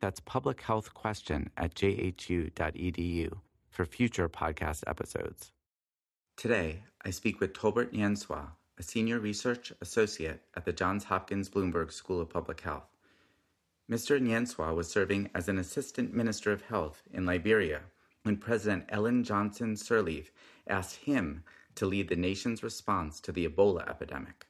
That's publichealthquestion at jhu.edu for future podcast episodes. Today, I speak with Tolbert Nyenswah, a senior research associate at the Johns Hopkins Bloomberg School of Public Health. Mr. Nyenswah was serving as an assistant minister of health in Liberia when President Ellen Johnson Sirleaf asked him to lead the nation's response to the Ebola epidemic.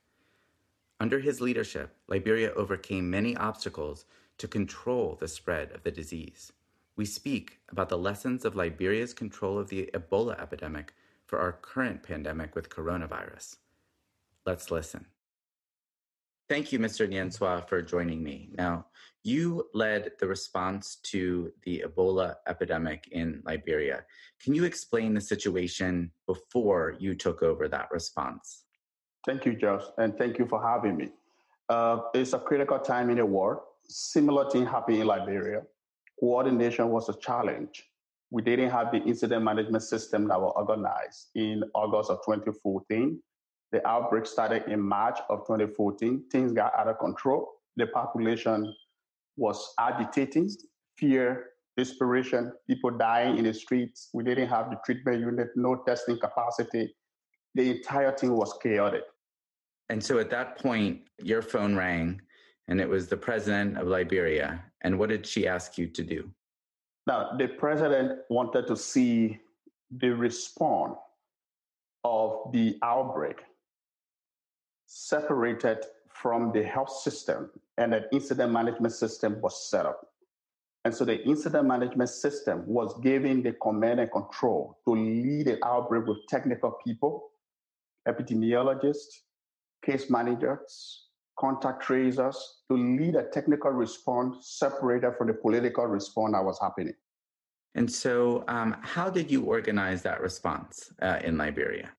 Under his leadership, Liberia overcame many obstacles to control the spread of the disease. We speak about the lessons of Liberia's control of the Ebola epidemic for our current pandemic with coronavirus. Let's listen. Thank you, Mr. Nyenswah, for joining me. Now, you led the response to the Ebola epidemic in Liberia. Can you explain the situation before you took over that response? Thank you, Josh, and thank you for having me. Uh, it's a critical time in the world. Similar thing happened in Liberia. Coordination was a challenge. We didn't have the incident management system that was organized in August of 2014 the outbreak started in March of 2014. Things got out of control. The population was agitating, fear, desperation, people dying in the streets. We didn't have the treatment unit, no testing capacity. The entire thing was chaotic. And so at that point, your phone rang and it was the president of Liberia. And what did she ask you to do? Now, the president wanted to see the response of the outbreak separated from the health system and an incident management system was set up. And so the incident management system was given the command and control to lead an outbreak with technical people, epidemiologists, case managers, contact tracers, to lead a technical response separated from the political response that was happening. And so, um, how did you organize that response uh, in Liberia?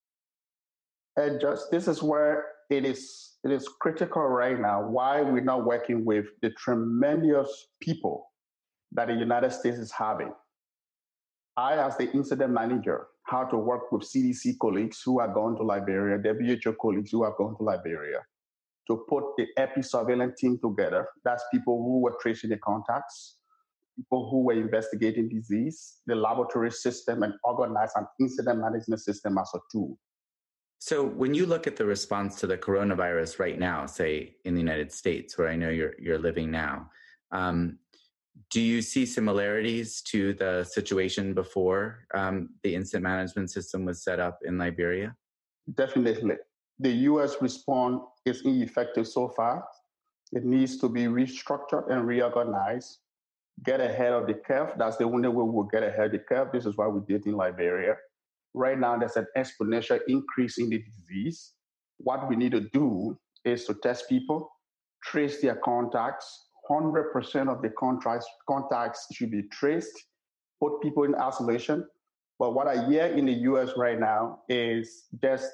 And just this is where it is it is critical right now why we're not working with the tremendous people that the United States is having. I, as the incident manager, had to work with CDC colleagues who are going to Liberia, WHO colleagues who are going to Liberia, to put the epi surveillance team together. That's people who were tracing the contacts, people who were investigating disease, the laboratory system, and organize an incident management system as a tool. So when you look at the response to the coronavirus right now, say in the United States, where I know you're you're living now, um, do you see similarities to the situation before um, the incident management system was set up in Liberia? Definitely. The U.S. response is ineffective so far. It needs to be restructured and reorganized. Get ahead of the curve. That's the only way we'll get ahead of the curve. This is what we did in Liberia right now there's an exponential increase in the disease. What we need to do is to test people, trace their contacts. 100% of the contacts, contacts should be traced, put people in isolation. But what I hear in the US right now is just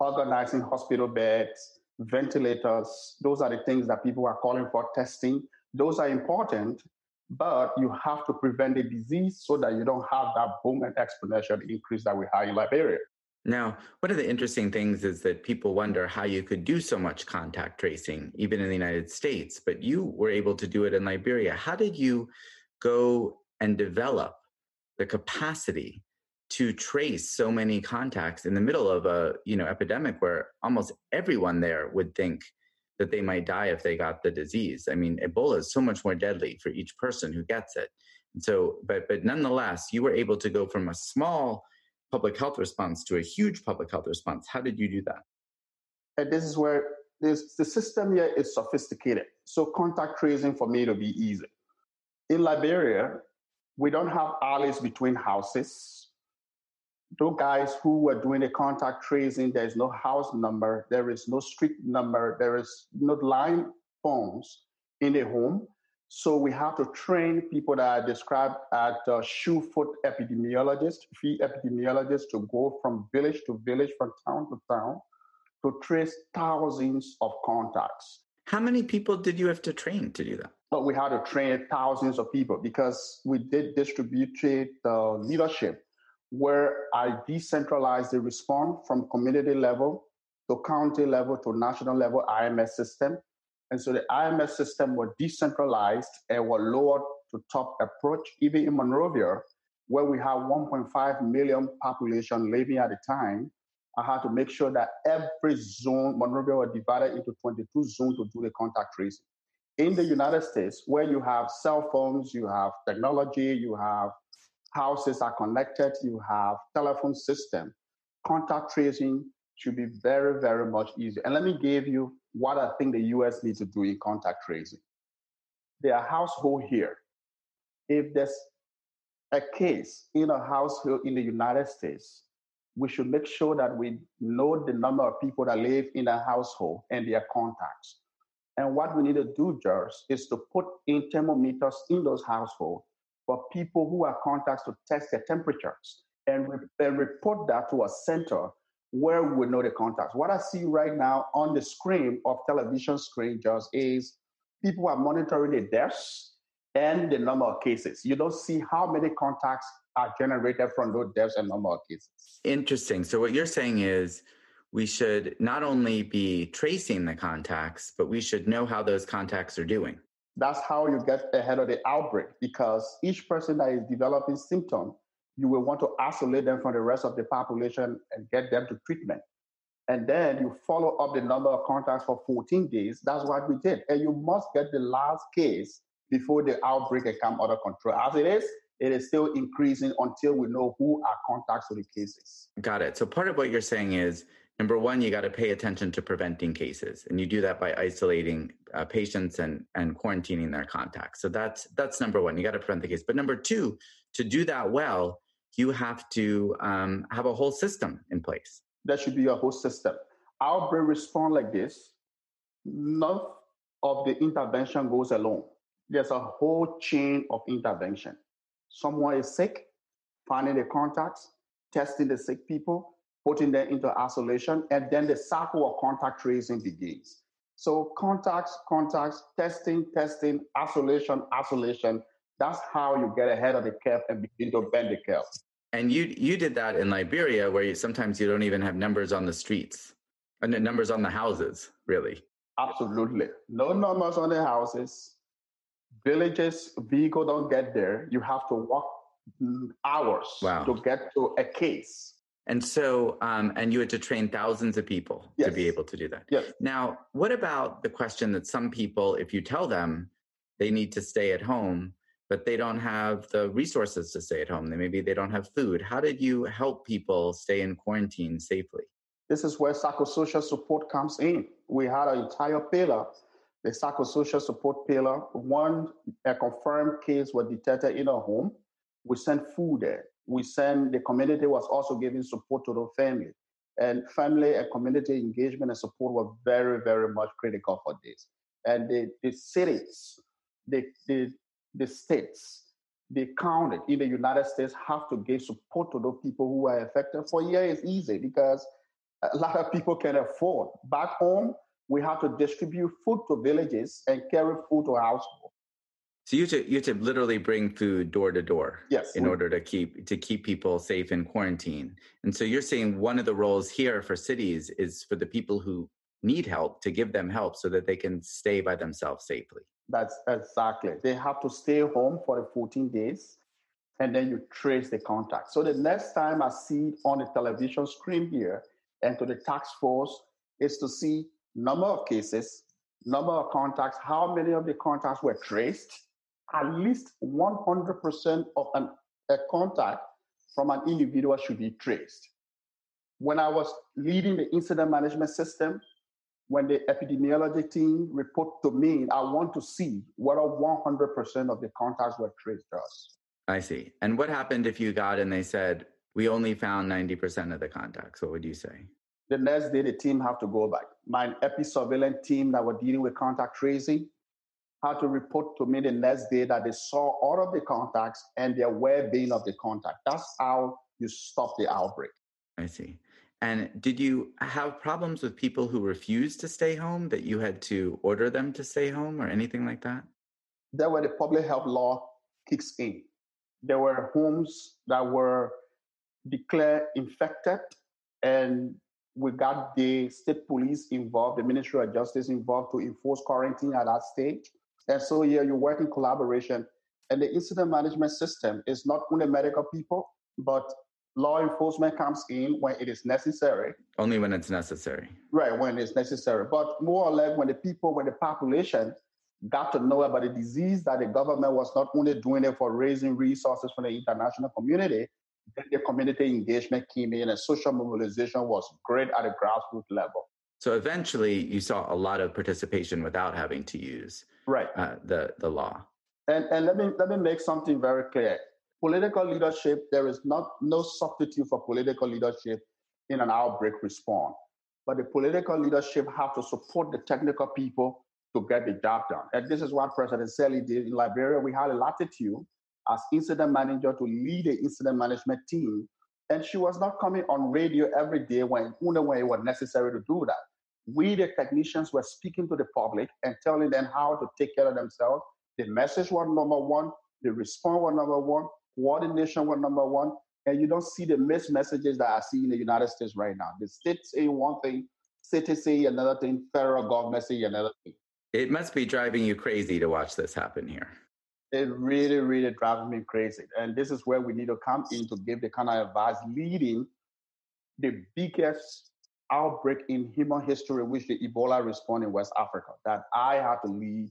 organizing hospital beds, ventilators. Those are the things that people are calling for testing. Those are important, but you have to prevent the disease so that you don't have that boom and exponential increase that we have in Liberia. Now, one of the interesting things is that people wonder how you could do so much contact tracing, even in the United States, but you were able to do it in Liberia. How did you go and develop the capacity to trace so many contacts in the middle of a you know epidemic where almost everyone there would think that they might die if they got the disease. I mean, Ebola is so much more deadly for each person who gets it. And so, but but nonetheless, you were able to go from a small public health response to a huge public health response. How did you do that? And this is where this, the system here is sophisticated. So contact tracing for me to be easy. In Liberia, we don't have alleys between houses those guys who were doing the contact tracing, there is no house number, there is no street number, there is no line phones in the home. So we have to train people that are described as uh, shoe foot epidemiologists, field epidemiologists to go from village to village, from town to town, to trace thousands of contacts. How many people did you have to train to do that? But we had to train thousands of people because we did distribute uh, leadership where I decentralized the response from community level to county level to national level IMS system. And so the IMS system was decentralized and was lower to top approach. Even in Monrovia, where we have 1.5 million population living at the time, I had to make sure that every zone, Monrovia was divided into 22 zones to do the contact tracing. In the United States, where you have cell phones, you have technology, you have houses are connected, you have telephone system, contact tracing should be very, very much easier. And let me give you what I think the US needs to do in contact tracing. There are household here. If there's a case in a household in the United States, we should make sure that we know the number of people that live in a household and their contacts. And what we need to do, George, is to put in thermometers in those households for people who are contacts to test their temperatures and, re- and report that to a center where we know the contacts. What I see right now on the screen of television screen just is people are monitoring the deaths and the number of cases. You don't see how many contacts are generated from those deaths and number of cases. Interesting. So what you're saying is we should not only be tracing the contacts, but we should know how those contacts are doing. That's how you get ahead of the outbreak because each person that is developing symptoms, you will want to isolate them from the rest of the population and get them to treatment. And then you follow up the number of contacts for 14 days. That's what we did. And you must get the last case before the outbreak can come under control. As it is, it is still increasing until we know who are contacts of the cases. Got it. So part of what you're saying is number one, you got to pay attention to preventing cases, and you do that by isolating uh, patients and and quarantining their contacts. So that's that's number one. You got to prevent the case. But number two, to do that well, you have to um, have a whole system in place. That should be your whole system. Our brain respond like this. None of the intervention goes alone. There's a whole chain of intervention. Someone is sick, finding the contacts, testing the sick people, putting them into isolation, and then the cycle of contact tracing begins. So contacts, contacts, testing, testing, isolation, isolation. That's how you get ahead of the curve and begin to bend the curve. And you you did that in Liberia, where you, sometimes you don't even have numbers on the streets, uh, and numbers on the houses, really. Absolutely, no numbers on the houses. Villages, vehicle don't get there. You have to walk mm, hours wow. to get to a case. And so, um, and you had to train thousands of people yes. to be able to do that. Yes. Now, what about the question that some people, if you tell them they need to stay at home, but they don't have the resources to stay at home, they maybe they don't have food. How did you help people stay in quarantine safely? This is where psychosocial support comes in. We had an entire pillar, the psychosocial support pillar. One, a confirmed case was detected in a home. We sent food there we send the community was also giving support to the family. And family and community engagement and support were very, very much critical for this. And the, the cities, the, the, the states, the county in the United States have to give support to those people who are affected. For here, it's easy because a lot of people can afford. Back home, we have to distribute food to villages and carry food to households. So you have to you have to literally bring food door to door. Yes. In order to keep to keep people safe in quarantine. And so you're saying one of the roles here for cities is for the people who need help to give them help so that they can stay by themselves safely. That's exactly. They have to stay home for the 14 days and then you trace the contact. So the next time I see on the television screen here and to the task force is to see number of cases, number of contacts, how many of the contacts were traced, at least 100% of an, a contact from an individual should be traced. When I was leading the incident management system, when the epidemiology team report to me, I want to see whether 100% of the contacts were traced to us. I see. And what happened if you got and they said, we only found 90% of the contacts? What would you say? The next day, the team have to go back. My epi surveillance team that were dealing with contact tracing had to report to me the next day that they saw all of the contacts and their well-being of the contact. That's how you stop the outbreak. I see. And did you have problems with people who refused to stay home that you had to order them to stay home or anything like that? There where the public health law kicks in. There were homes that were declared infected and we got the state police involved, the Ministry of Justice involved to enforce quarantine at that stage. And so here you work in collaboration. And the incident management system is not only medical people, but law enforcement comes in when it is necessary. Only when it's necessary. Right, when it's necessary. But more or less when the people, when the population got to know about the disease that the government was not only doing it for raising resources from the international community, then the community engagement came in and social mobilization was great at a grassroots level. So eventually, you saw a lot of participation without having to use right uh, the the law. And and let me let me make something very clear. Political leadership, there is not no substitute for political leadership in an outbreak response. But the political leadership have to support the technical people to get the job done. And this is what President Sirleaf did in Liberia. We had a latitude as incident manager to lead the incident management team. And she was not coming on radio every day when, when it was necessary to do that. We, the technicians, were speaking to the public and telling them how to take care of themselves. The message was number one, the response was number one, coordination was number one. And you don't see the mixed messages that I see in the United States right now. The states say one thing, cities say another thing, federal government say another thing. It must be driving you crazy to watch this happen here it really, really drives me crazy. And this is where we need to come in to give the kind of advice leading the biggest outbreak in human history, which the Ebola response in West Africa, that I had to lead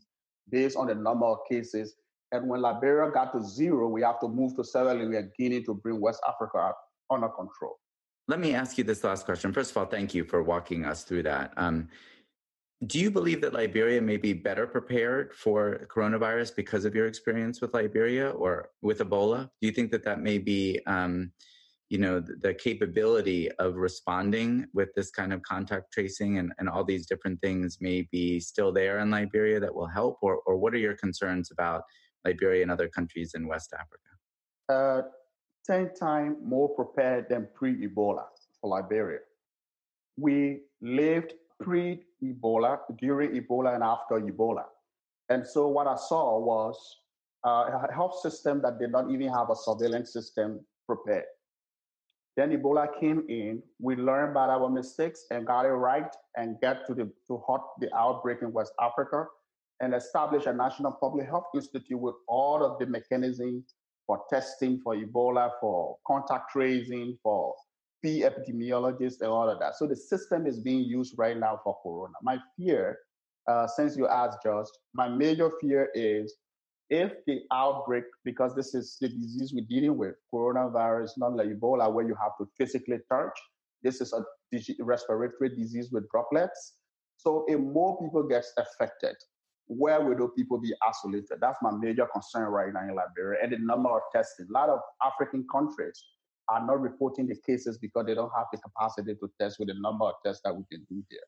based on the number of cases. And when Liberia got to zero, we have to move to Sierra Leone and Guinea to bring West Africa under control. Let me ask you this last question. First of all, thank you for walking us through that. Um, do you believe that Liberia may be better prepared for coronavirus because of your experience with Liberia or with Ebola? Do you think that that may be, um, you know, the, capability of responding with this kind of contact tracing and, and all these different things may be still there in Liberia that will help? Or, or what are your concerns about Liberia and other countries in West Africa? Uh, 10 times more prepared than pre Ebola for Liberia. We lived pre Ebola, during Ebola, and after Ebola. And so what I saw was uh, a health system that did not even have a surveillance system prepared. Then Ebola came in. We learned about our mistakes and got it right and get to the to halt the outbreak in West Africa and establish a national public health institute with all of the mechanisms for testing for Ebola, for contact tracing, for be epidemiologists and all of that. So the system is being used right now for corona. My fear, uh, since you asked, Josh, my major fear is if the outbreak, because this is the disease we're dealing with, coronavirus, not like Ebola, where you have to physically touch. This is a respiratory disease with droplets. So if more people get affected, where will those people be isolated? That's my major concern right now in Liberia. And the number of testing. A lot of African countries are not reporting the cases because they don't have the capacity to test with the number of tests that we can do here.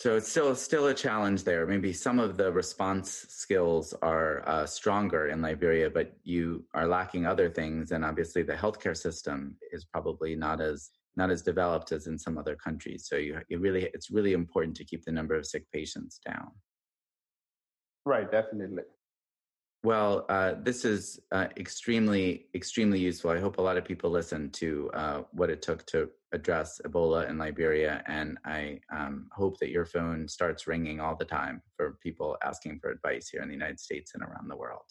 So it's still still a challenge there. Maybe some of the response skills are uh, stronger in Liberia, but you are lacking other things, and obviously the healthcare system is probably not as not as developed as in some other countries. So you, you really it's really important to keep the number of sick patients down. Right, definitely. Well, uh, this is uh, extremely, extremely useful. I hope a lot of people listen to uh, what it took to address Ebola in Liberia. And I um, hope that your phone starts ringing all the time for people asking for advice here in the United States and around the world.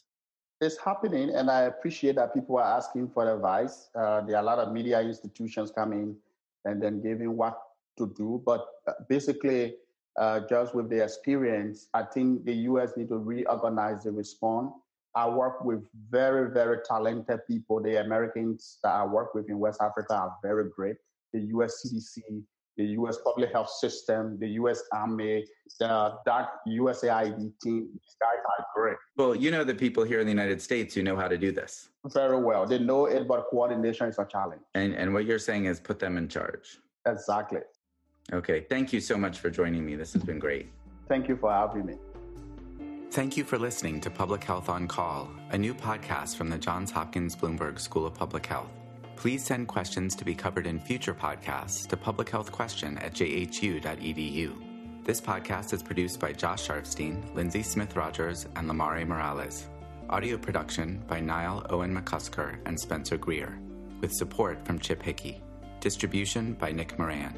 It's happening, and I appreciate that people are asking for advice. Uh, there are a lot of media institutions coming and then giving what to do. But uh, basically, uh, just with the experience, I think the U.S. need to reorganize the response I work with very, very talented people. The Americans that I work with in West Africa are very great. The US CDC, the US public health system, the US Army, the that USAID team, these guys are great. Well, you know the people here in the United States who know how to do this. Very well. They know it, but coordination is a challenge. And and what you're saying is put them in charge. Exactly. Okay. Thank you so much for joining me. This has been great. Thank you for having me. Thank you for listening to Public Health on Call, a new podcast from the Johns Hopkins Bloomberg School of Public Health. Please send questions to be covered in future podcasts to publichealthquestion at jhu.edu. This podcast is produced by Josh Sharfstein, Lindsay Smith Rogers, and Lamare Morales. Audio production by Niall Owen McCusker and Spencer Greer, with support from Chip Hickey. Distribution by Nick Moran.